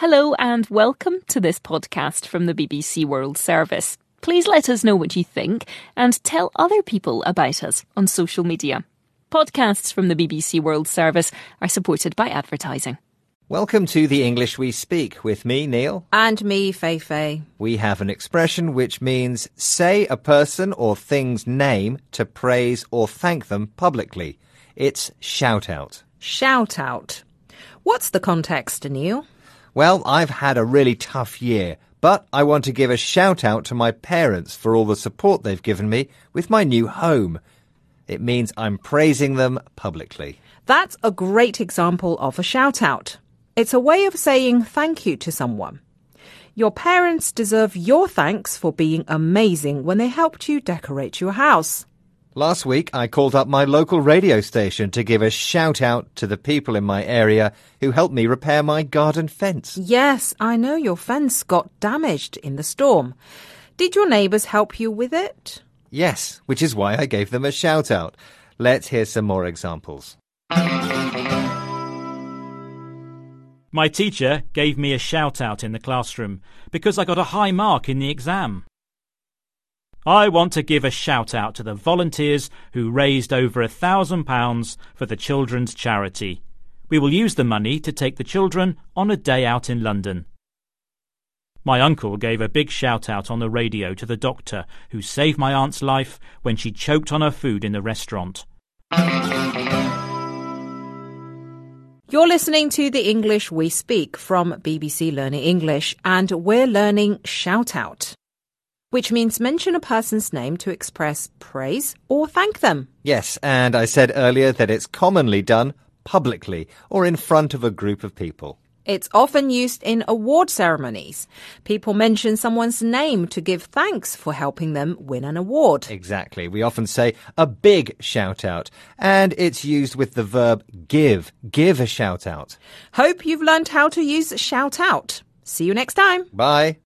Hello and welcome to this podcast from the BBC World Service. Please let us know what you think and tell other people about us on social media. Podcasts from the BBC World Service are supported by advertising. Welcome to the English We Speak with me, Neil. And me, Fei Fei. We have an expression which means say a person or thing's name to praise or thank them publicly. It's shout out. Shout out. What's the context, Neil? Well, I've had a really tough year, but I want to give a shout out to my parents for all the support they've given me with my new home. It means I'm praising them publicly. That's a great example of a shout out. It's a way of saying thank you to someone. Your parents deserve your thanks for being amazing when they helped you decorate your house. Last week, I called up my local radio station to give a shout out to the people in my area who helped me repair my garden fence. Yes, I know your fence got damaged in the storm. Did your neighbours help you with it? Yes, which is why I gave them a shout out. Let's hear some more examples. My teacher gave me a shout out in the classroom because I got a high mark in the exam. I want to give a shout out to the volunteers who raised over a thousand pounds for the children's charity. We will use the money to take the children on a day out in London. My uncle gave a big shout out on the radio to the doctor who saved my aunt's life when she choked on her food in the restaurant. You're listening to the English We Speak from BBC Learning English, and we're learning shout out, which means mention a person's name to express praise or thank them. Yes, and I said earlier that it's commonly done publicly or in front of a group of people. It's often used in award ceremonies. People mention someone's name to give thanks for helping them win an award. Exactly. We often say a big shout out, and it's used with the verb give. Give a shout out. Hope you've learned how to use shout out. See you next time. Bye.